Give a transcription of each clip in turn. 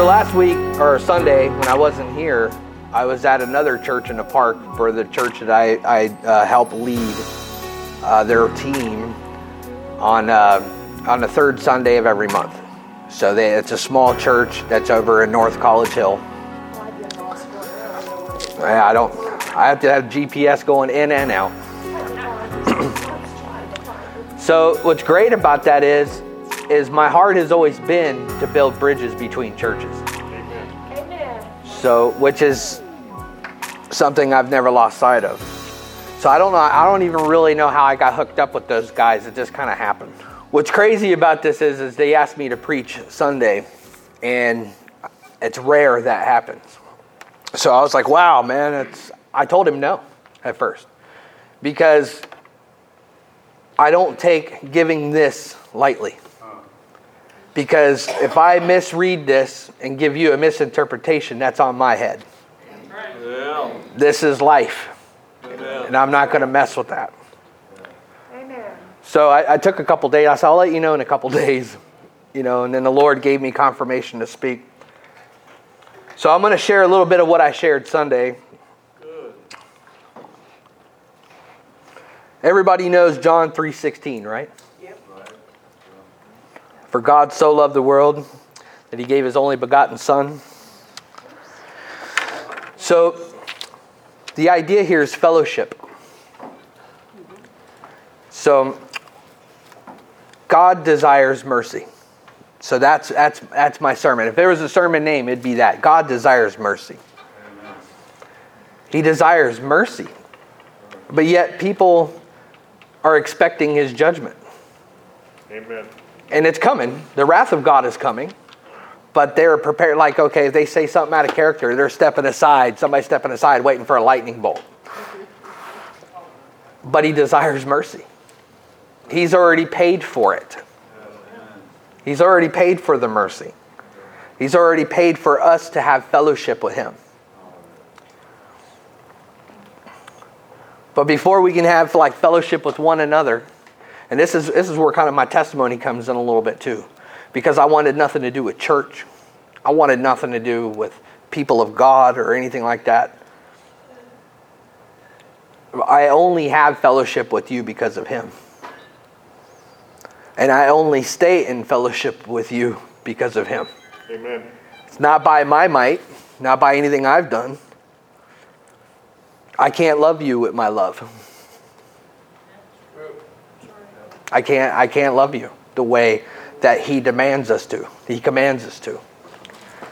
So last week or Sunday when I wasn't here, I was at another church in the park for the church that I, I uh, help lead uh, their team on uh, on the third Sunday of every month. So they, it's a small church that's over in North College Hill. I don't. I have to have GPS going in and out. so what's great about that is, is my heart has always been to build bridges between churches. So, which is something I've never lost sight of. So I don't know. I don't even really know how I got hooked up with those guys. It just kind of happened. What's crazy about this is, is they asked me to preach Sunday, and it's rare that happens. So I was like, wow, man. It's. I told him no at first because I don't take giving this lightly. Because if I misread this and give you a misinterpretation, that's on my head. Yeah. This is life. Amen. And I'm not going to mess with that. Amen. So I, I, took a couple days. I said, I'll let you know in a couple days. You know, and then the Lord gave me confirmation to speak. So I'm going to share a little bit of what I shared Sunday. Good. Everybody knows John 3:16, right? For God so loved the world that he gave his only begotten son so, the idea here is fellowship. So, God desires mercy. So that's that's that's my sermon. If there was a sermon name, it'd be that. God desires mercy. He desires mercy. But yet people are expecting his judgment. Amen. And it's coming. The wrath of God is coming. But they're prepared like okay if they say something out of character they're stepping aside somebody stepping aside waiting for a lightning bolt. But he desires mercy. He's already paid for it. He's already paid for the mercy. He's already paid for us to have fellowship with him. But before we can have like fellowship with one another and this is this is where kind of my testimony comes in a little bit too because I wanted nothing to do with church. I wanted nothing to do with people of God or anything like that. I only have fellowship with you because of Him. And I only stay in fellowship with you because of Him. Amen. It's not by my might, not by anything I've done. I can't love you with my love. I can't I can't love you the way that he demands us to, he commands us to.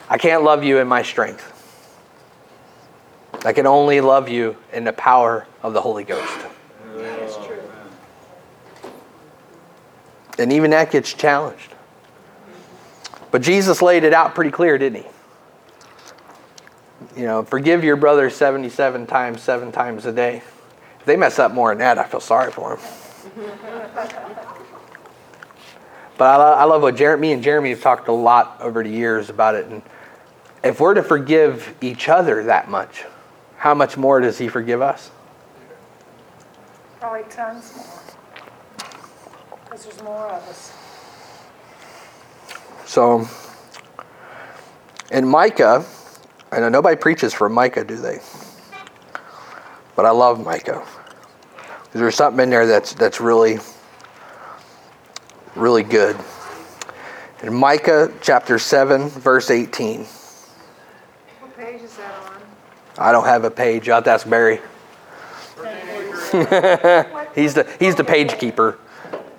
I can't love you in my strength. I can only love you in the power of the Holy Ghost. That's true. And even that gets challenged. But Jesus laid it out pretty clear, didn't he? You know, forgive your brother 77 times, seven times a day. If they mess up more than that, I feel sorry for them. But I, I love what Jer- me and Jeremy have talked a lot over the years about it. And if we're to forgive each other that much, how much more does He forgive us? Probably tons more. Because there's more of us. So, in Micah, I know nobody preaches for Micah, do they? But I love Micah. There's something in there that's that's really really good. In Micah chapter 7, verse 18. What page is that on? I don't have a page. You'll have to ask Barry. he's the he's the page keeper.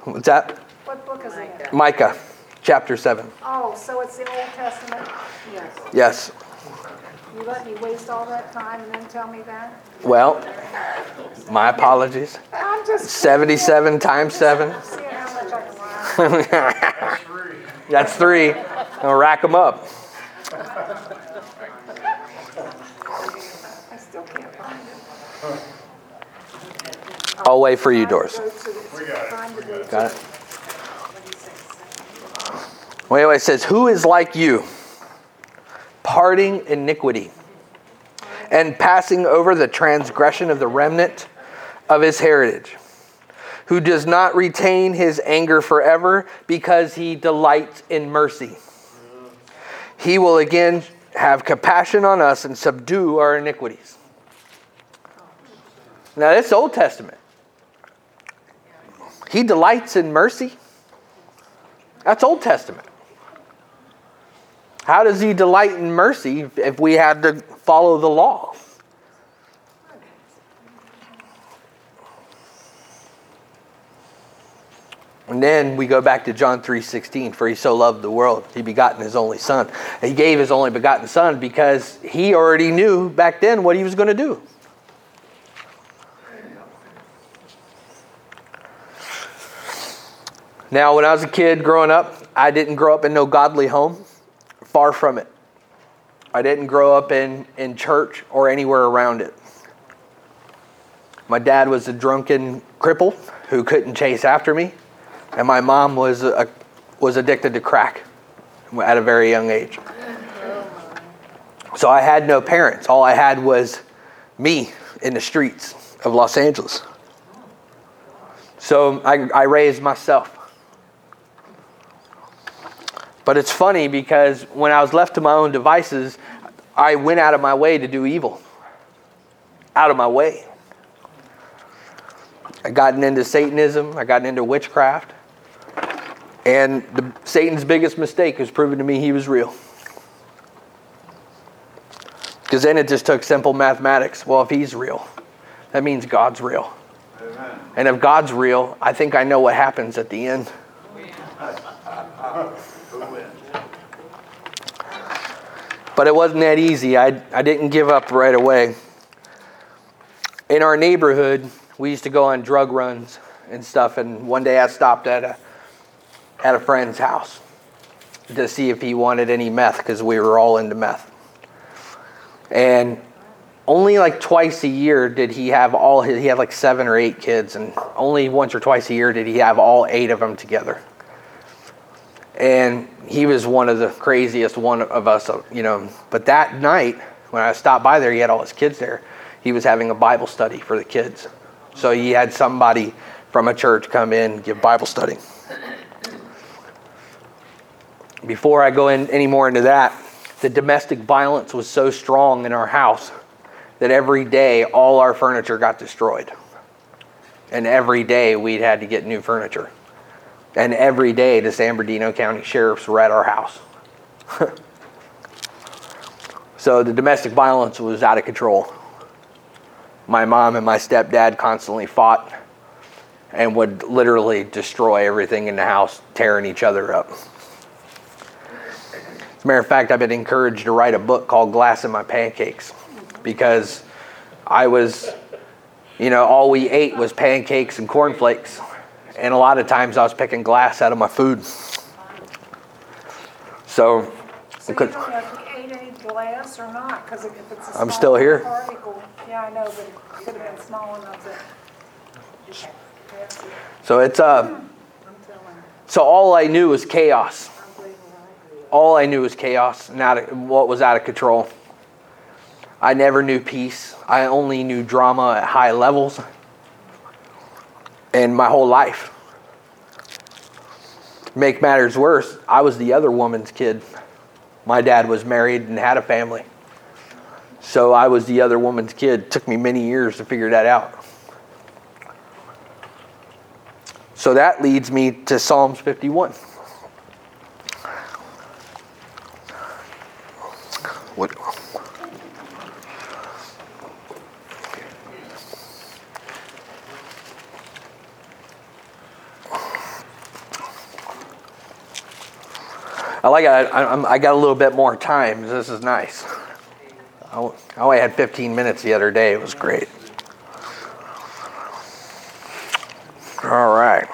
What's that? What book is it? Micah, chapter seven. Oh, so it's the Old Testament? Yes. Yes. You let me waste all that time and then tell me that? Well, my apologies. I'm just 77 times 7. That's three. I'll rack them up. I still can't find it. I'll wait for you, Doris. Got it. Well, anyway, it says, Who is like you, parting iniquity and passing over the transgression of the remnant of his heritage? who does not retain his anger forever because he delights in mercy. he will again have compassion on us and subdue our iniquities. Now, this Old Testament. He delights in mercy. That's Old Testament. How does he delight in mercy if we had to follow the law? And then we go back to John 3:16, for he so loved the world, he begotten his only son. He gave his only begotten son because he already knew back then what he was going to do. Now, when I was a kid growing up, I didn't grow up in no godly home. Far from it. I didn't grow up in, in church or anywhere around it. My dad was a drunken cripple who couldn't chase after me, and my mom was, a, was addicted to crack at a very young age. So I had no parents. All I had was me in the streets of Los Angeles. So I, I raised myself. But it's funny because when I was left to my own devices, I went out of my way to do evil. Out of my way. I gotten into Satanism, I gotten into witchcraft. And the, Satan's biggest mistake was proving to me he was real. Because then it just took simple mathematics. Well, if he's real, that means God's real. Amen. And if God's real, I think I know what happens at the end. But it wasn't that easy. I, I didn't give up right away. In our neighborhood, we used to go on drug runs and stuff. And one day I stopped at a, at a friend's house to see if he wanted any meth because we were all into meth. And only like twice a year did he have all his, he had like seven or eight kids, and only once or twice a year did he have all eight of them together and he was one of the craziest one of us, you know. But that night, when I stopped by there, he had all his kids there. He was having a Bible study for the kids, so he had somebody from a church come in give Bible study. Before I go in any more into that, the domestic violence was so strong in our house that every day all our furniture got destroyed, and every day we'd had to get new furniture. And every day the San Bernardino County sheriffs were at our house. so the domestic violence was out of control. My mom and my stepdad constantly fought and would literally destroy everything in the house, tearing each other up. As a matter of fact, I've been encouraged to write a book called Glass in My Pancakes because I was, you know, all we ate was pancakes and cornflakes and a lot of times I was picking glass out of my food. So, So you don't know if you ate any glass or not, because if it's a I'm still here. particle, yeah, I know, but it could have been small enough that. so it's uh, you, so all I knew was chaos. I'm believing right. All I knew was chaos and out of, what was out of control. I never knew peace. I only knew drama at high levels. And my whole life. Make matters worse, I was the other woman's kid. My dad was married and had a family. So I was the other woman's kid. It took me many years to figure that out. So that leads me to Psalms 51. I like I, I, got a little bit more time. This is nice. I only had 15 minutes the other day. It was great. All right.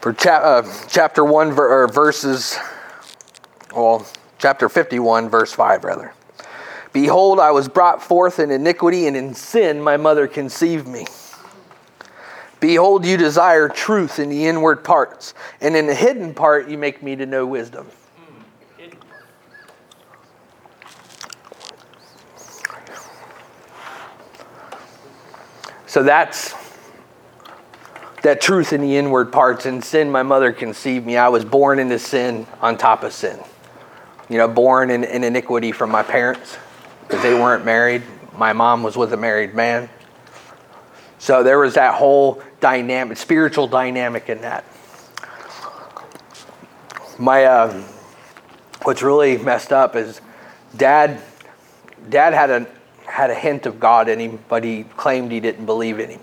For cha- uh, chapter 1, ver- verses, well, chapter 51, verse 5, rather. Behold, I was brought forth in iniquity, and in sin my mother conceived me. Behold, you desire truth in the inward parts, and in the hidden part you make me to know wisdom. So that's that truth in the inward parts. In sin, my mother conceived me. I was born into sin on top of sin. You know, born in, in iniquity from my parents because they weren't married. My mom was with a married man. So there was that whole dynamic, spiritual dynamic in that. My, uh, what's really messed up is dad, dad had a, had a hint of God in him, but he claimed he didn't believe in him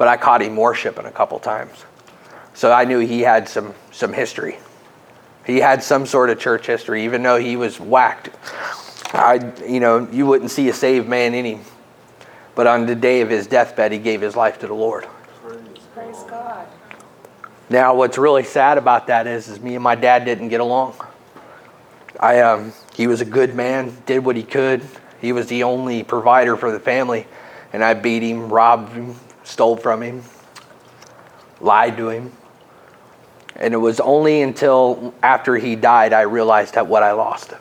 but I caught him worshiping a couple times. So I knew he had some, some history. He had some sort of church history, even though he was whacked. I, you know, you wouldn't see a saved man in him. But on the day of his deathbed, he gave his life to the Lord. Praise God. Now, what's really sad about that is, is me and my dad didn't get along. I, um, he was a good man, did what he could. He was the only provider for the family, and I beat him, robbed him, stole from him, lied to him. And it was only until after he died I realized what I lost.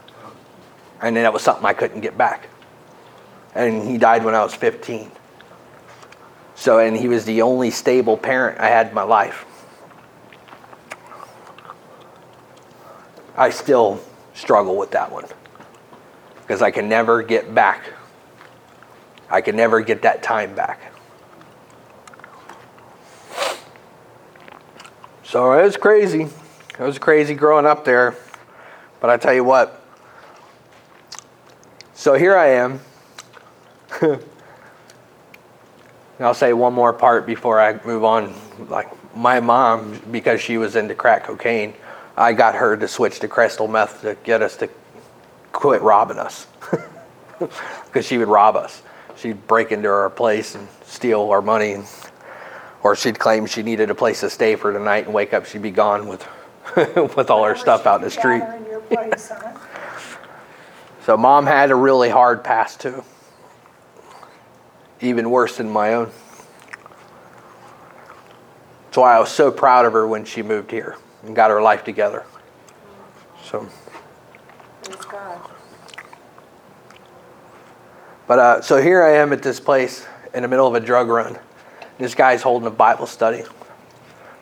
And then that was something I couldn't get back. And he died when I was 15. So, and he was the only stable parent I had in my life. I still struggle with that one because I can never get back. I can never get that time back. So it was crazy. It was crazy growing up there. But I tell you what. So here I am. I'll say one more part before I move on. Like my mom, because she was into crack cocaine, I got her to switch to crystal meth to get us to quit robbing us. Because she would rob us. She'd break into our place and steal our money and or she'd claim she needed a place to stay for the night and wake up she'd be gone with with all her stuff out in the street. Place, huh? So mom had a really hard past too. Even worse than my own. That's why I was so proud of her when she moved here and got her life together. So But uh, so here I am at this place in the middle of a drug run this guy's holding a Bible study.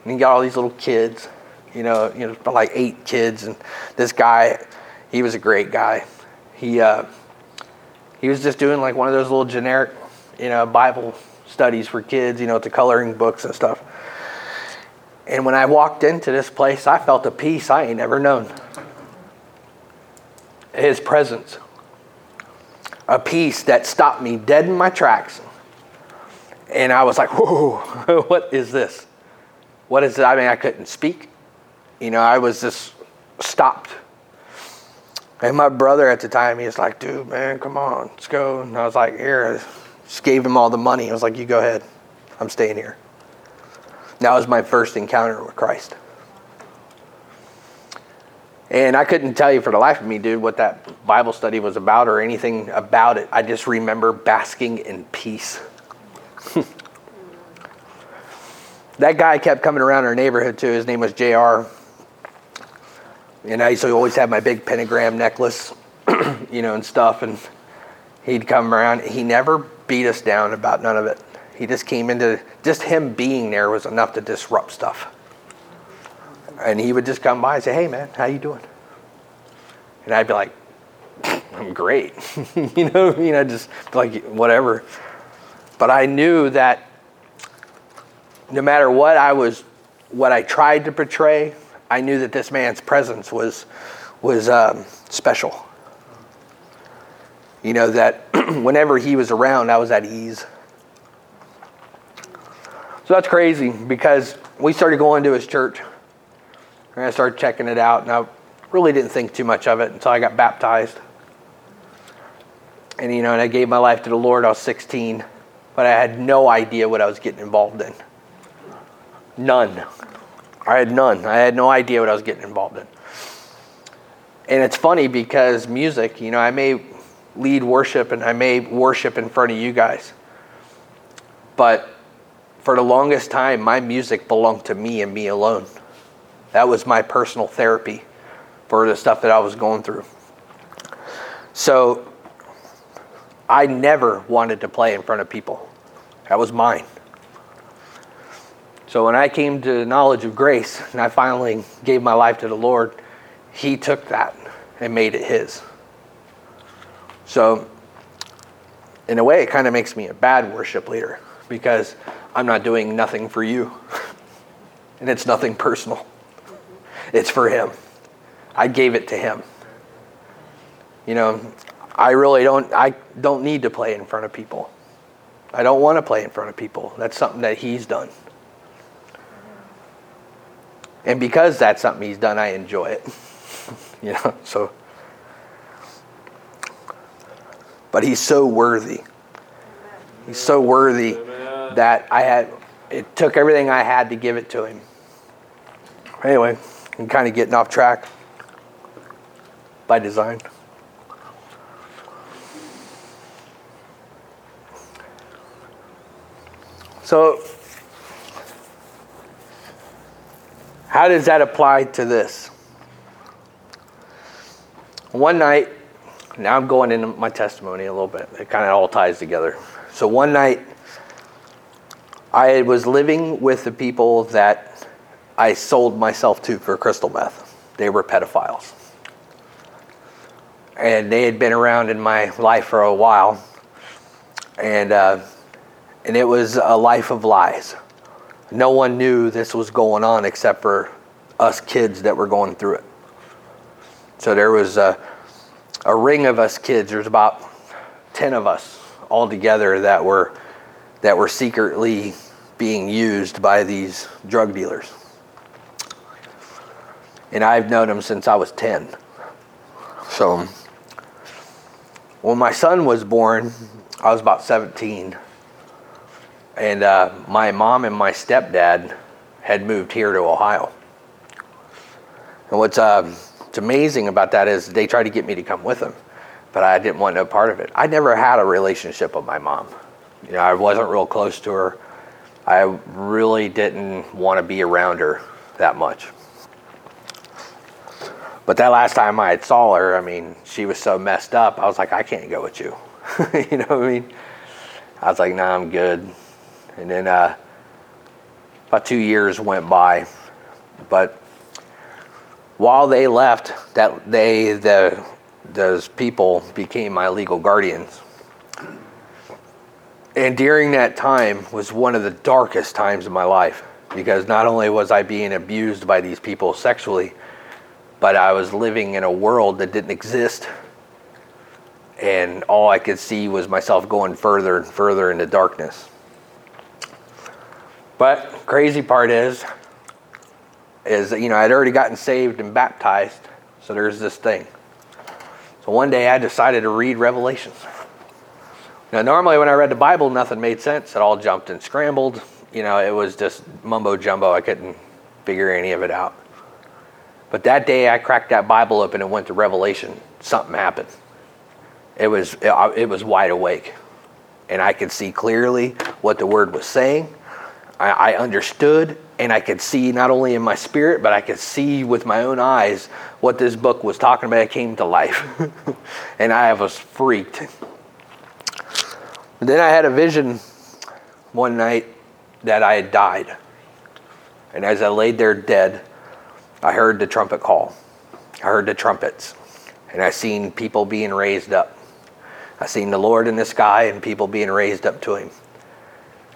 And he got all these little kids, you know, you know, like eight kids. And this guy, he was a great guy. He, uh, he was just doing like one of those little generic, you know, Bible studies for kids, you know, the coloring books and stuff. And when I walked into this place, I felt a peace I ain't ever known. His presence. A peace that stopped me dead in my tracks and I was like, whoa, what is this? What is it? I mean, I couldn't speak. You know, I was just stopped. And my brother at the time, he was like, dude, man, come on, let's go. And I was like, here, just gave him all the money. I was like, you go ahead. I'm staying here. That was my first encounter with Christ. And I couldn't tell you for the life of me, dude, what that Bible study was about or anything about it. I just remember basking in peace. that guy kept coming around our neighborhood too. His name was JR. And I used to always have my big pentagram necklace, you know, and stuff. And he'd come around. He never beat us down about none of it. He just came into, just him being there was enough to disrupt stuff. And he would just come by and say, hey, man, how you doing? And I'd be like, I'm great. you know, you know, just like whatever. But I knew that no matter what I was, what I tried to portray, I knew that this man's presence was was um, special. You know that whenever he was around, I was at ease. So that's crazy because we started going to his church, and I started checking it out, and I really didn't think too much of it until I got baptized. And you know, and I gave my life to the Lord. I was 16 but I had no idea what I was getting involved in. None. I had none. I had no idea what I was getting involved in. And it's funny because music, you know, I may lead worship and I may worship in front of you guys. But for the longest time, my music belonged to me and me alone. That was my personal therapy for the stuff that I was going through. So I never wanted to play in front of people That was mine. So when I came to knowledge of grace and I finally gave my life to the Lord, He took that and made it His. So, in a way, it kind of makes me a bad worship leader because I'm not doing nothing for you. and it's nothing personal, it's for Him. I gave it to Him. You know, I really don't I don't need to play in front of people. I don't want to play in front of people. That's something that he's done. And because that's something he's done, I enjoy it. you know, so but he's so worthy. He's so worthy that I had it took everything I had to give it to him. Anyway, I'm kind of getting off track by design. So, how does that apply to this? One night, now I'm going into my testimony a little bit. It kind of all ties together. So, one night, I was living with the people that I sold myself to for crystal meth. They were pedophiles. And they had been around in my life for a while. And uh, and it was a life of lies. No one knew this was going on except for us kids that were going through it. So there was a, a ring of us kids. There's about 10 of us all together that were that were secretly being used by these drug dealers. And I've known them since I was 10. So when my son was born, I was about 17 and uh, my mom and my stepdad had moved here to Ohio. And what's, uh, what's amazing about that is they tried to get me to come with them, but I didn't want no part of it. I never had a relationship with my mom. You know, I wasn't real close to her. I really didn't want to be around her that much. But that last time I saw her, I mean, she was so messed up. I was like, I can't go with you. you know what I mean? I was like, nah, I'm good. And then uh, about two years went by. But while they left, that they the those people became my legal guardians. And during that time was one of the darkest times of my life because not only was I being abused by these people sexually, but I was living in a world that didn't exist. And all I could see was myself going further and further into darkness. But crazy part is, is that, you know I'd already gotten saved and baptized, so there's this thing. So one day I decided to read Revelations. Now normally when I read the Bible, nothing made sense. It all jumped and scrambled. You know, it was just mumbo jumbo. I couldn't figure any of it out. But that day I cracked that Bible open and went to Revelation. Something happened. It was it, it was wide awake, and I could see clearly what the word was saying I, I understood and I could see not only in my spirit, but I could see with my own eyes what this book was talking about. It came to life. and I was freaked. then I had a vision one night that I had died. And as I laid there dead, I heard the trumpet call. I heard the trumpets. And I seen people being raised up. I seen the Lord in the sky and people being raised up to him.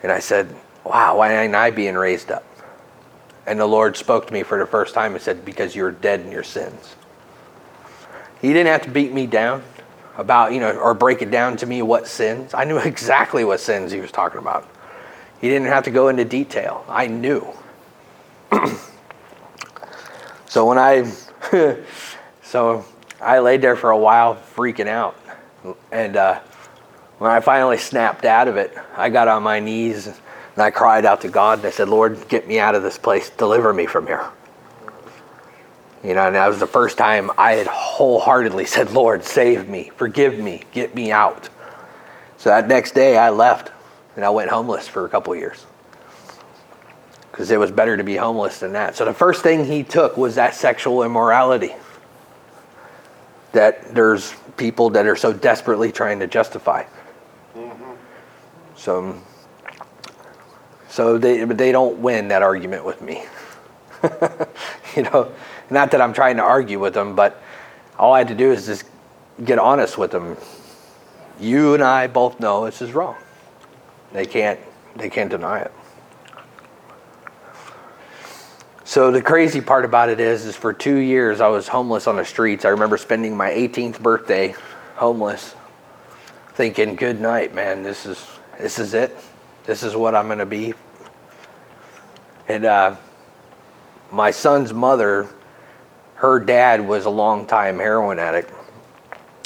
And I said, wow, why ain't I being raised up? And the Lord spoke to me for the first time and said, because you're dead in your sins. He didn't have to beat me down about, you know, or break it down to me what sins. I knew exactly what sins he was talking about. He didn't have to go into detail. I knew. so when I, so I laid there for a while freaking out. And uh, when I finally snapped out of it, I got on my knees and I cried out to God and I said, Lord, get me out of this place. Deliver me from here. You know, and that was the first time I had wholeheartedly said, Lord, save me, forgive me, get me out. So that next day I left and I went homeless for a couple years. Because it was better to be homeless than that. So the first thing he took was that sexual immorality that there's people that are so desperately trying to justify. Mm-hmm. So So they, but they don't win that argument with me. you know, not that I'm trying to argue with them, but all I had to do is just get honest with them. You and I both know this is wrong. They can't, they can't deny it. So the crazy part about it is, is for two years I was homeless on the streets. I remember spending my 18th birthday homeless, thinking, "Good night, man. This is this is it. This is what I'm going to be." And uh, my son's mother, her dad was a longtime heroin addict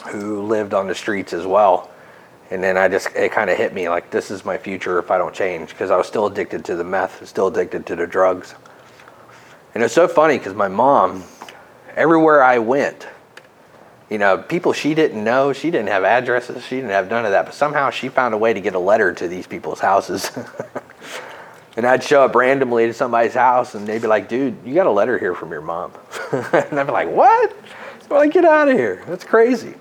who lived on the streets as well. And then I just, it kind of hit me like, this is my future if I don't change because I was still addicted to the meth, still addicted to the drugs. And it's so funny because my mom, everywhere I went, you know, people she didn't know, she didn't have addresses, she didn't have none of that, but somehow she found a way to get a letter to these people's houses. and I'd show up randomly to somebody's house and they'd be like, dude, you got a letter here from your mom. and I'd be like, what? I'm like, get out of here. That's crazy.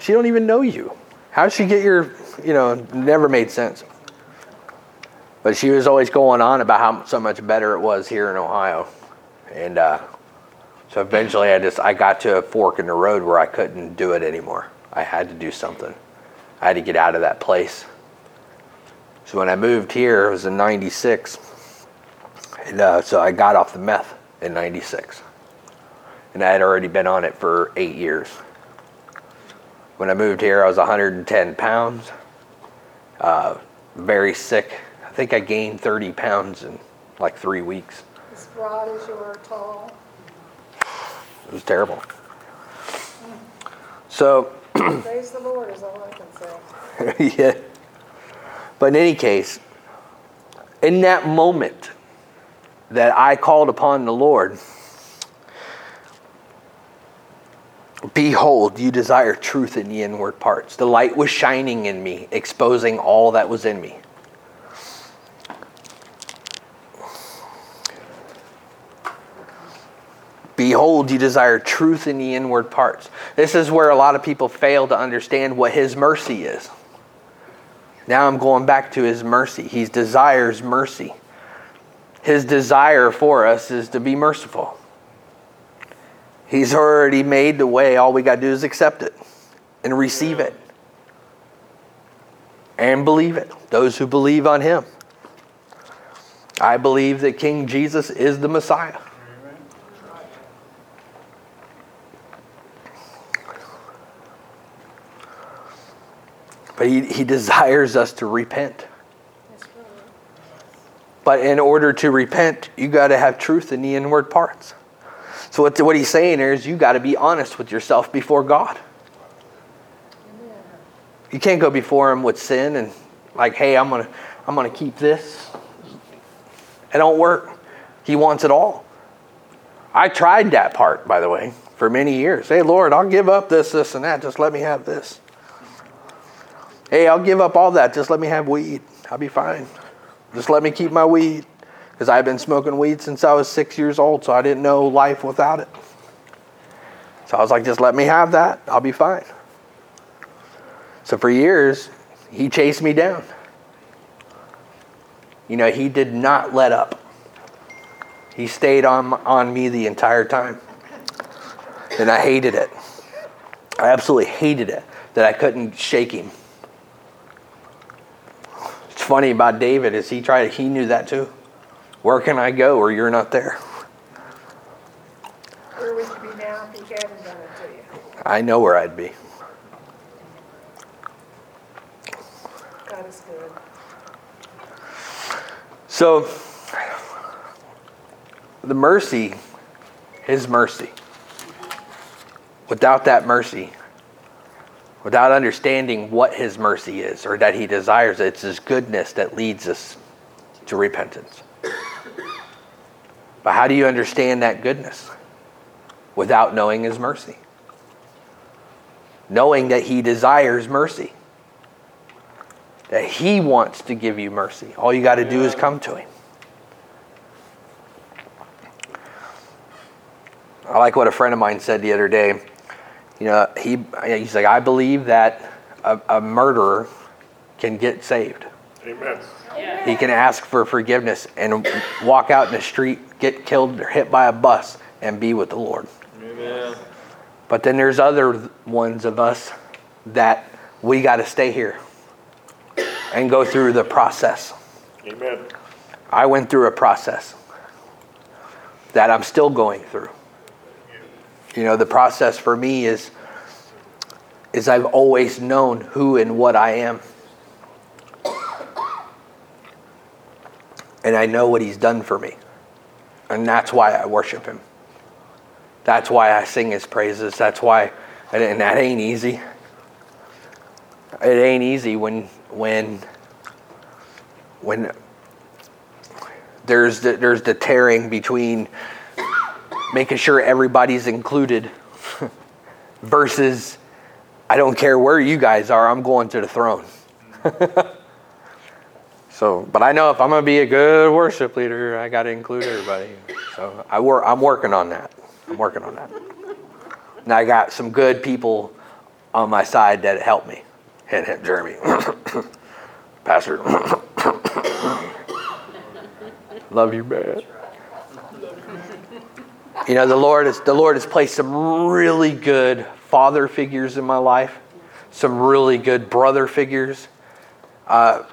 She don't even know you. How'd she get your, you know, never made sense. But she was always going on about how so much better it was here in Ohio. And uh, so eventually I just I got to a fork in the road where I couldn't do it anymore. I had to do something. I had to get out of that place. So when I moved here, it was in 96. And uh, so I got off the meth in 96. And I had already been on it for eight years. When I moved here, I was 110 pounds, uh, very sick. I think I gained 30 pounds in like three weeks As broad as you are tall. It was terrible. So, praise the Lord is all I can say. yeah. But in any case, in that moment that I called upon the Lord, behold, you desire truth in the inward parts. The light was shining in me, exposing all that was in me. Behold, you desire truth in the inward parts. This is where a lot of people fail to understand what His mercy is. Now I'm going back to His mercy. He desires mercy. His desire for us is to be merciful. He's already made the way. All we got to do is accept it and receive it and believe it. Those who believe on Him. I believe that King Jesus is the Messiah. But he, he desires us to repent. But in order to repent, you got to have truth in the inward parts. So what, what he's saying is you got to be honest with yourself before God. You can't go before him with sin and like, hey, I'm gonna I'm gonna keep this. It don't work. He wants it all. I tried that part, by the way, for many years. Hey Lord, I'll give up this, this, and that. Just let me have this. Hey, I'll give up all that. Just let me have weed. I'll be fine. Just let me keep my weed. Because I've been smoking weed since I was six years old, so I didn't know life without it. So I was like, just let me have that. I'll be fine. So for years, he chased me down. You know, he did not let up. He stayed on, on me the entire time. And I hated it. I absolutely hated it that I couldn't shake him funny about David is he tried he knew that too. Where can I go where you're not there? Where would you be now if he hadn't done it to you? I know where I'd be. God is good. So the mercy, his mercy. Without that mercy, without understanding what his mercy is or that he desires. It's his goodness that leads us to repentance. But how do you understand that goodness without knowing his mercy? Knowing that he desires mercy, that he wants to give you mercy. All you got to do is come to him. I like what a friend of mine said the other day you know, he, he's like, I believe that a, a murderer can get saved. Amen. He can ask for forgiveness and walk out in the street, get killed or hit by a bus, and be with the Lord. Amen. But then there's other ones of us that we got to stay here and go through the process. Amen. I went through a process that I'm still going through. You know, the process for me is is I've always known who and what I am. And I know what he's done for me. And that's why I worship him. That's why I sing his praises. That's why and that ain't easy. It ain't easy when when when there's the, there's the tearing between making sure everybody's included versus I don't care where you guys are, I'm going to the throne. so, but I know if I'm going to be a good worship leader, I got to include everybody. So I work, I'm working on that. I'm working on that. And I got some good people on my side that help me. Hint, hint, Jeremy. Pastor. Love you, man. You know, the Lord has the Lord has placed some really good father figures in my life, some really good brother figures. Uh,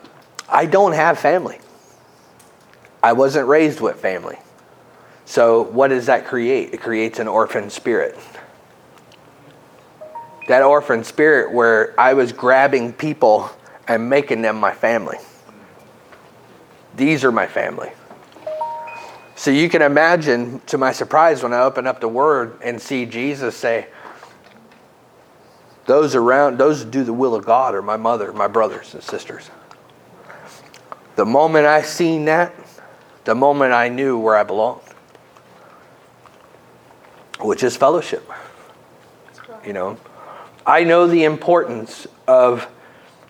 I don't have family. I wasn't raised with family. So what does that create? It creates an orphan spirit. That orphan spirit where I was grabbing people and making them my family. These are my family. So you can imagine, to my surprise, when I open up the Word and see Jesus say, those around, those who do the will of God are my mother, my brothers and sisters. The moment I seen that, the moment I knew where I belonged, which is fellowship. You know, I know the importance of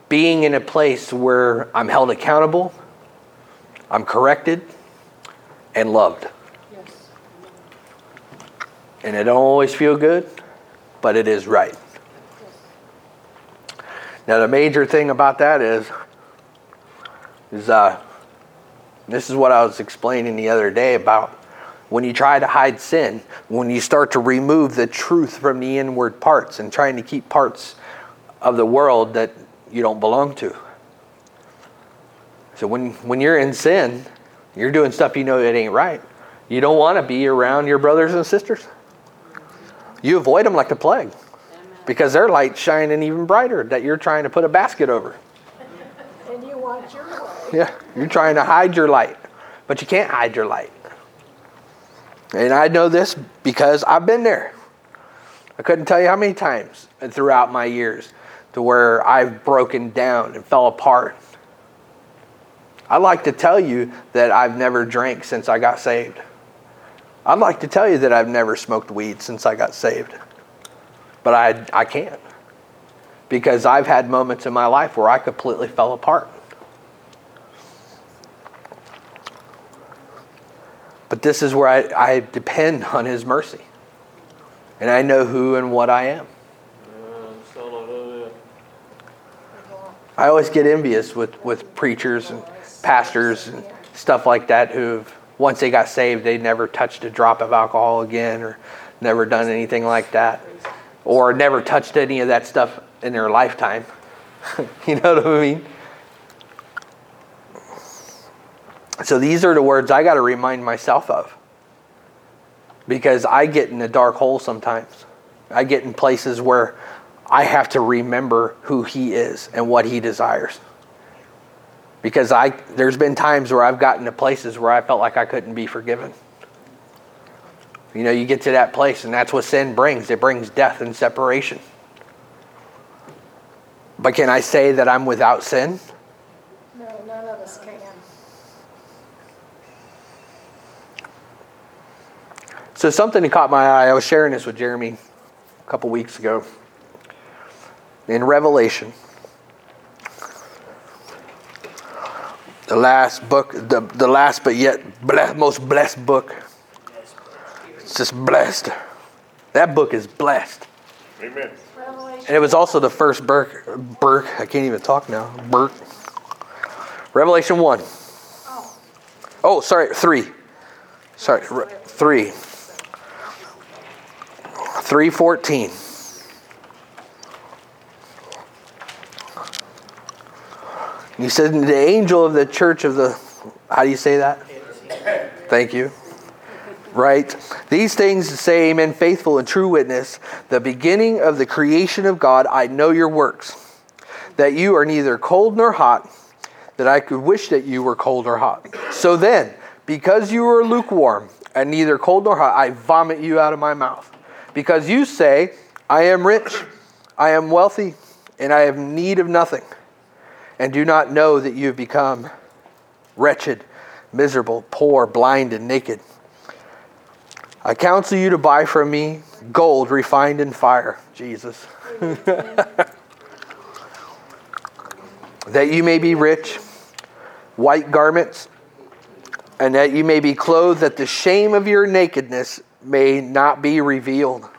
being in a place where I'm held accountable, I'm corrected, and loved. Yes. And it don't always feel good, but it is right. Now the major thing about that is is uh this is what I was explaining the other day about when you try to hide sin, when you start to remove the truth from the inward parts and trying to keep parts of the world that you don't belong to. So when when you're in sin, you're doing stuff you know that ain't right. You don't want to be around your brothers and sisters. You avoid them like the plague because their light's shining even brighter that you're trying to put a basket over. And you want your way. Yeah, you're trying to hide your light, but you can't hide your light. And I know this because I've been there. I couldn't tell you how many times throughout my years to where I've broken down and fell apart. I'd like to tell you that I've never drank since I got saved. I'd like to tell you that I've never smoked weed since I got saved. But I, I can't. Because I've had moments in my life where I completely fell apart. But this is where I, I depend on His mercy. And I know who and what I am. I always get envious with, with preachers and pastors and stuff like that who've, once they got saved, they never touched a drop of alcohol again or never done anything like that or never touched any of that stuff in their lifetime. you know what I mean? So these are the words I got to remind myself of. Because I get in a dark hole sometimes. I get in places where I have to remember who he is and what he desires. Because I there's been times where I've gotten to places where I felt like I couldn't be forgiven. You know, you get to that place and that's what sin brings. It brings death and separation. But can I say that I'm without sin? No, none of us can. So something that caught my eye, I was sharing this with Jeremy a couple weeks ago. In Revelation, the last book, the, the last but yet blessed, most blessed book. It's just blessed. That book is blessed. Amen. And it was also the first Burke, Burke, I can't even talk now, Burke, Revelation 1. Oh, sorry, 3. Sorry, 3. 314. You said the angel of the church of the how do you say that? Thank you. Right? These things say, Amen, faithful and true witness, the beginning of the creation of God, I know your works, that you are neither cold nor hot, that I could wish that you were cold or hot. So then, because you are lukewarm and neither cold nor hot, I vomit you out of my mouth. Because you say, I am rich, I am wealthy, and I have need of nothing, and do not know that you have become wretched, miserable, poor, blind, and naked. I counsel you to buy from me gold refined in fire, Jesus, that you may be rich, white garments, and that you may be clothed, that the shame of your nakedness may not be revealed.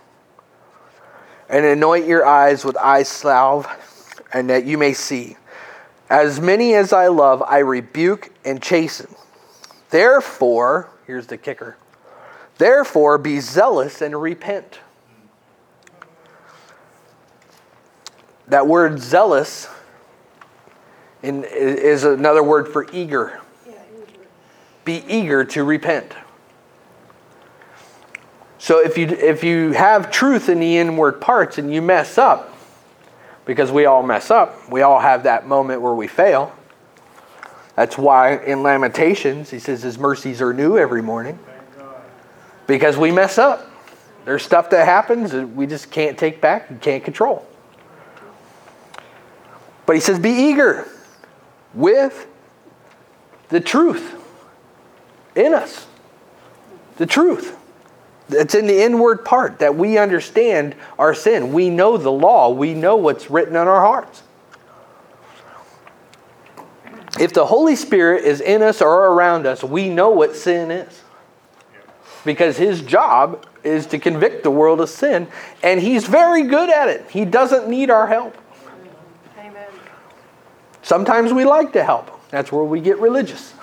And anoint your eyes with eye salve, and that you may see. As many as I love, I rebuke and chasten. Therefore, here's the kicker therefore be zealous and repent. That word zealous in, is another word for eager. Be eager to repent. So if you if you have truth in the inward parts and you mess up, because we all mess up, we all have that moment where we fail. That's why in Lamentations he says his mercies are new every morning. Because we mess up. There's stuff that happens that we just can't take back and can't control. But he says, be eager with the truth in us. The truth. It's in the inward part that we understand our sin. We know the law. We know what's written on our hearts. If the Holy Spirit is in us or around us, we know what sin is. Because his job is to convict the world of sin, and he's very good at it. He doesn't need our help. Amen. Sometimes we like to help. That's where we get religious.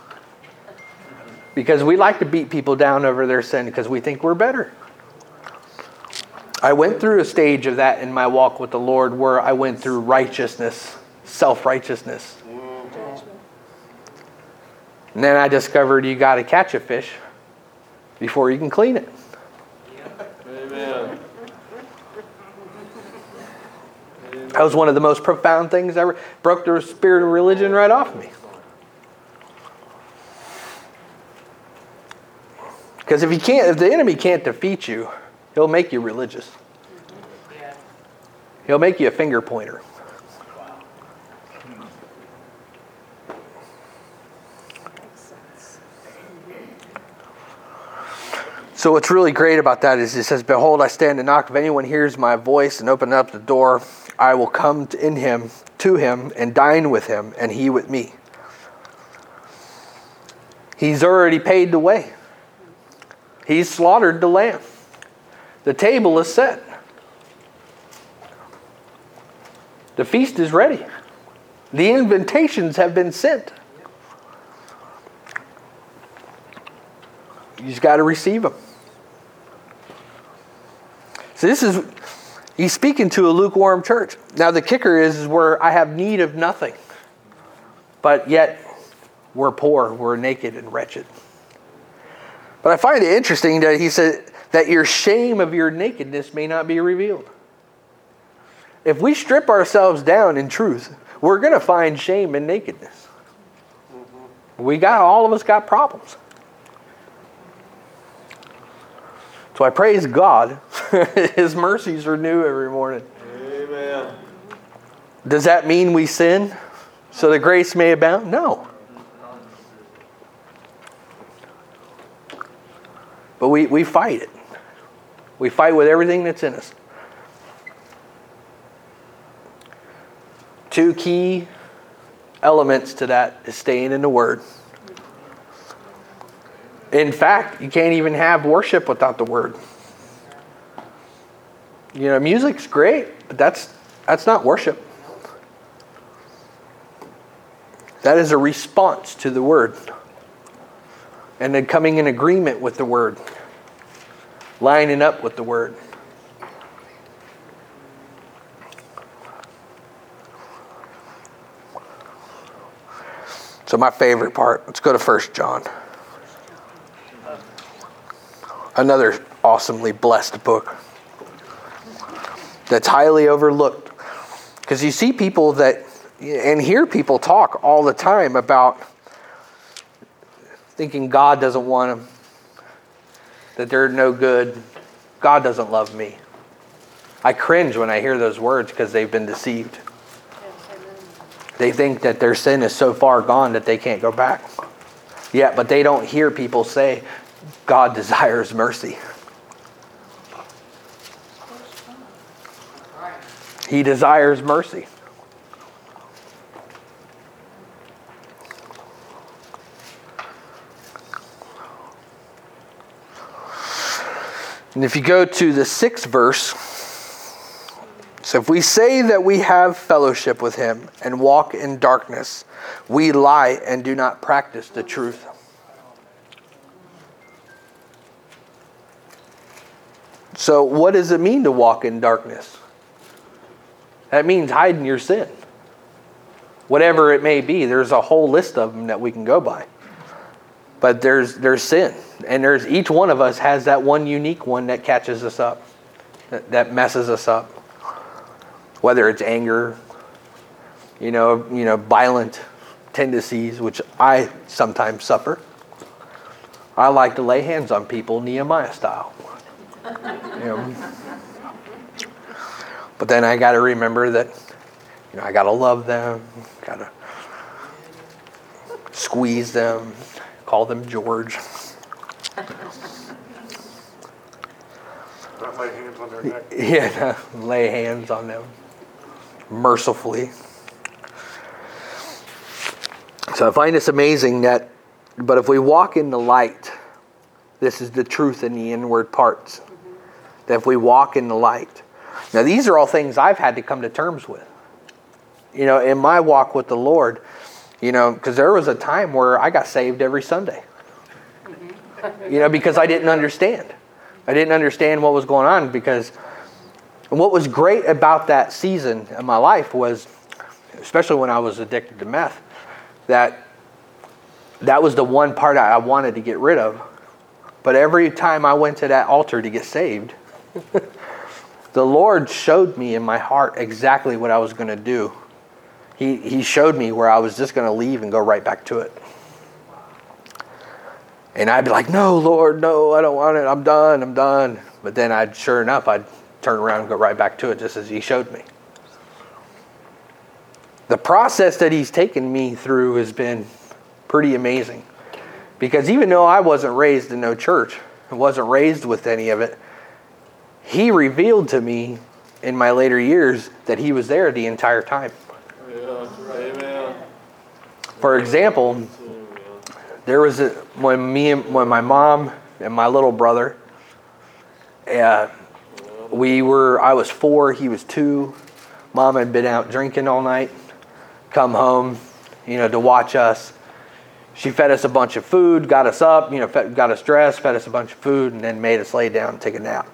Because we like to beat people down over their sin because we think we're better. I went through a stage of that in my walk with the Lord where I went through righteousness, self righteousness. And then I discovered you got to catch a fish before you can clean it. Amen. That was one of the most profound things ever. Broke the spirit of religion right off me. Because if you can't, if the enemy can't defeat you, he'll make you religious. He'll make you a finger pointer. So what's really great about that is it says, "Behold, I stand and knock. If anyone hears my voice and open up the door, I will come in him to him and dine with him, and he with me." He's already paid the way. He's slaughtered the lamb. The table is set. The feast is ready. The invitations have been sent. You just got to receive them. So this is he's speaking to a lukewarm church. Now the kicker is, is where I have need of nothing. But yet we're poor, we're naked and wretched. But I find it interesting that he said that your shame of your nakedness may not be revealed. If we strip ourselves down in truth, we're going to find shame and nakedness. Mm-hmm. We got all of us got problems. So I praise God. His mercies are new every morning. Amen. Does that mean we sin so the grace may abound? No. But we, we fight it. We fight with everything that's in us. Two key elements to that is staying in the Word. In fact, you can't even have worship without the Word. You know, music's great, but that's that's not worship. That is a response to the word. And then coming in agreement with the word, lining up with the word. So, my favorite part, let's go to First John. Another awesomely blessed book that's highly overlooked. Because you see people that, and hear people talk all the time about thinking God doesn't want them, that they're no good, God doesn't love me. I cringe when I hear those words because they've been deceived. They think that their sin is so far gone that they can't go back. Yeah, but they don't hear people say, God desires mercy. He desires mercy. And if you go to the sixth verse, so if we say that we have fellowship with him and walk in darkness, we lie and do not practice the truth. So, what does it mean to walk in darkness? That means hiding your sin. Whatever it may be, there's a whole list of them that we can go by. But there's there's sin, and there's each one of us has that one unique one that catches us up, that, messes us up whether it's anger, you know, you know, violent tendencies, which I sometimes suffer. I like to lay hands on people Nehemiah style. You know. But then I got to remember that, you know, I got to love them, got to squeeze them, call them George. Not lay hands on their neck. Yeah, lay hands on them mercifully. So I find this amazing that, but if we walk in the light, this is the truth in the inward parts. That if we walk in the light. Now, these are all things I've had to come to terms with. You know, in my walk with the Lord, you know, because there was a time where I got saved every Sunday. You know, because I didn't understand. I didn't understand what was going on because what was great about that season in my life was, especially when I was addicted to meth, that that was the one part I wanted to get rid of. But every time I went to that altar to get saved, the Lord showed me in my heart exactly what I was going to do. He, he showed me where I was just going to leave and go right back to it. And I'd be like, no, Lord, no, I don't want it. I'm done. I'm done. But then I'd, sure enough, I'd turn around and go right back to it just as he showed me. The process that he's taken me through has been pretty amazing. Because even though I wasn't raised in no church, I wasn't raised with any of it, he revealed to me in my later years that he was there the entire time. Yeah. Amen. For example, there was a, when me and when my mom and my little brother, uh, we were I was four, he was two. Mom had been out drinking all night. Come home, you know, to watch us. She fed us a bunch of food, got us up, you know, fed, got us dressed, fed us a bunch of food, and then made us lay down and take a nap.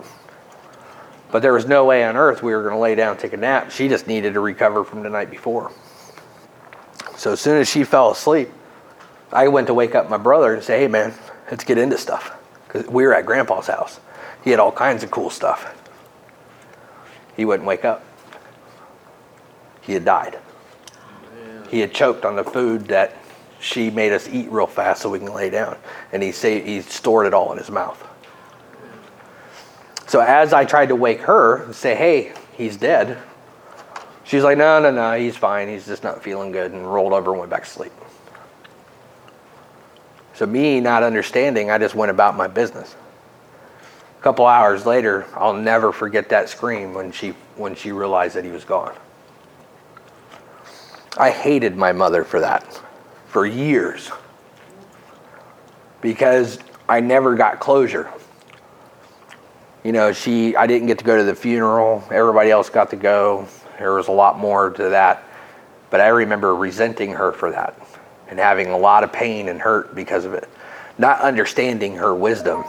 But there was no way on earth we were going to lay down and take a nap. She just needed to recover from the night before. So as soon as she fell asleep, I went to wake up my brother and say, "Hey, man, let's get into stuff." Because we were at Grandpa's house. He had all kinds of cool stuff he wouldn't wake up. He had died. He had choked on the food that she made us eat real fast so we can lay down. And he, say, he stored it all in his mouth. So as I tried to wake her and say, hey, he's dead, she's like, no, no, no, he's fine. He's just not feeling good, and rolled over and went back to sleep. So, me not understanding, I just went about my business. A couple hours later, I'll never forget that scream when she when she realized that he was gone. I hated my mother for that for years because I never got closure. You know, she I didn't get to go to the funeral. Everybody else got to go. There was a lot more to that. But I remember resenting her for that and having a lot of pain and hurt because of it. Not understanding her wisdom,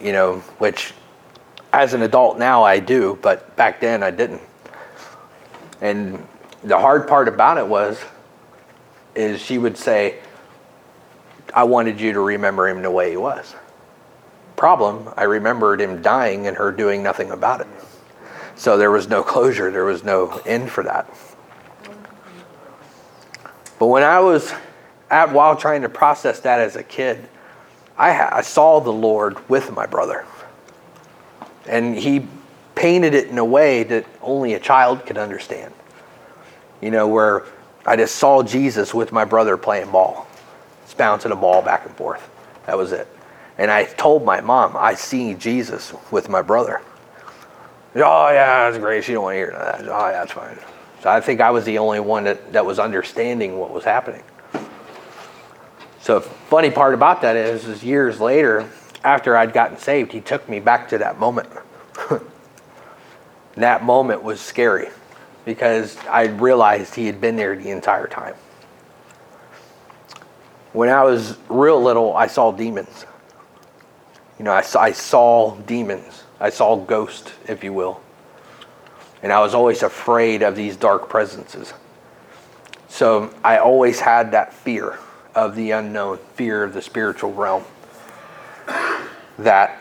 you know, which as an adult now I do, but back then I didn't. And the hard part about it was is she would say, I wanted you to remember him the way he was. Problem, I remembered him dying and her doing nothing about it. So there was no closure, there was no end for that. But when I was at, while trying to process that as a kid, I, I saw the Lord with my brother. And he painted it in a way that only a child could understand. You know, where I just saw Jesus with my brother playing ball, just bouncing a ball back and forth. That was it. And I told my mom, I see Jesus with my brother. Oh, yeah, that's great. She don't want to hear that. Oh, yeah, that's fine. So I think I was the only one that, that was understanding what was happening. So funny part about that is, is years later, after I'd gotten saved, he took me back to that moment. that moment was scary because I realized he had been there the entire time. When I was real little, I saw demons. You know, I saw, I saw demons. I saw ghosts, if you will. And I was always afraid of these dark presences. So I always had that fear of the unknown, fear of the spiritual realm. That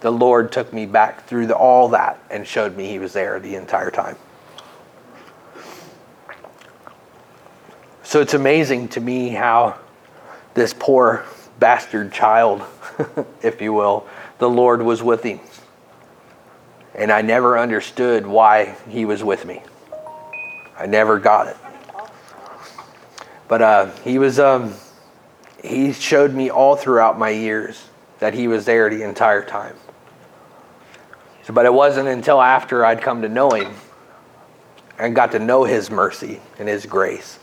the Lord took me back through the, all that and showed me He was there the entire time. So it's amazing to me how this poor bastard child, if you will, the Lord was with him. And I never understood why he was with me. I never got it. But uh, he was, um, he showed me all throughout my years that he was there the entire time. But it wasn't until after I'd come to know him and got to know his mercy and his grace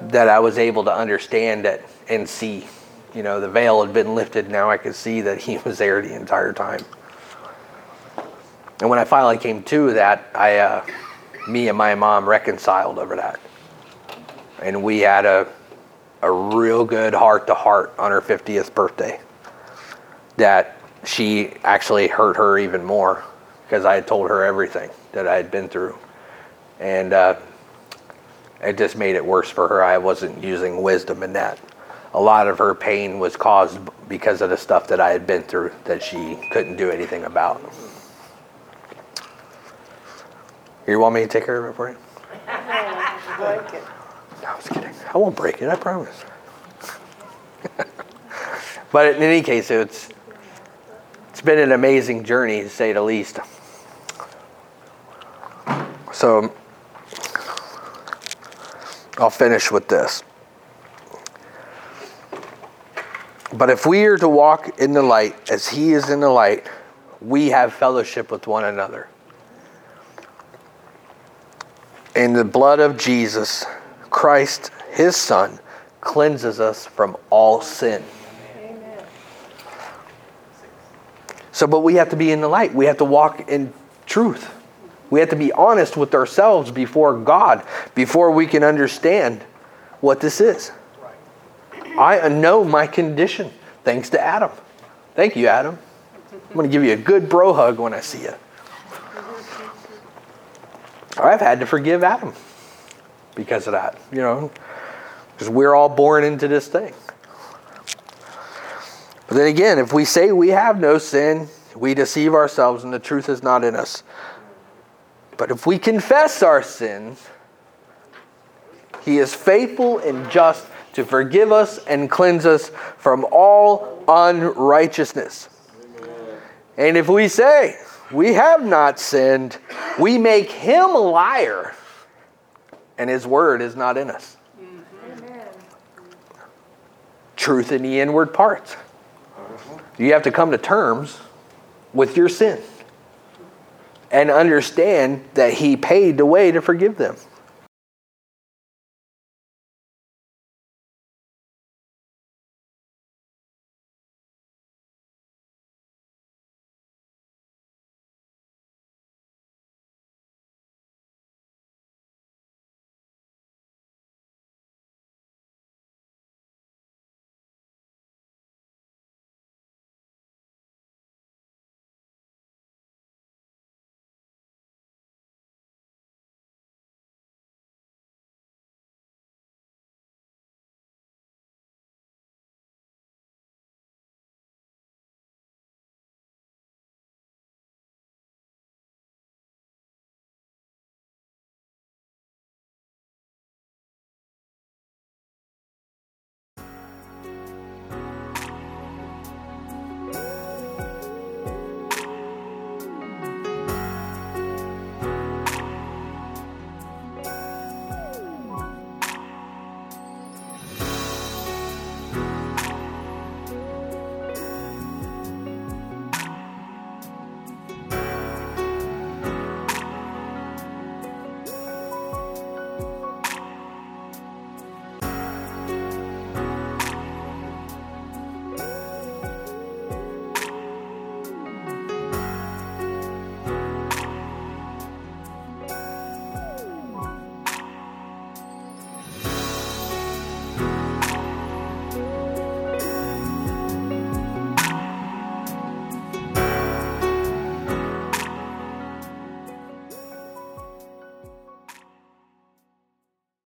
that I was able to understand it and see. You know, the veil had been lifted. Now I could see that he was there the entire time. And when I finally came to that, I, uh, me and my mom reconciled over that. And we had a, a real good heart to heart on her 50th birthday. That she actually hurt her even more because I had told her everything that I had been through. And uh, it just made it worse for her. I wasn't using wisdom in that. A lot of her pain was caused because of the stuff that I had been through that she couldn't do anything about. You want me to take care of it for you? Break it. I was kidding. I won't break it, I promise. but in any case, it's it's been an amazing journey to say the least. So I'll finish with this. But if we are to walk in the light as he is in the light, we have fellowship with one another. And the blood of Jesus, Christ, his son, cleanses us from all sin. So, but we have to be in the light. We have to walk in truth. We have to be honest with ourselves before God before we can understand what this is. I know my condition thanks to Adam. Thank you, Adam. I'm going to give you a good bro hug when I see you. I've had to forgive Adam because of that, you know, because we're all born into this thing. But then again, if we say we have no sin, we deceive ourselves and the truth is not in us. But if we confess our sins, he is faithful and just to forgive us and cleanse us from all unrighteousness. And if we say we have not sinned, we make him a liar, and his word is not in us. Amen. Truth in the inward parts. Mm-hmm. You have to come to terms with your sin and understand that he paid the way to forgive them.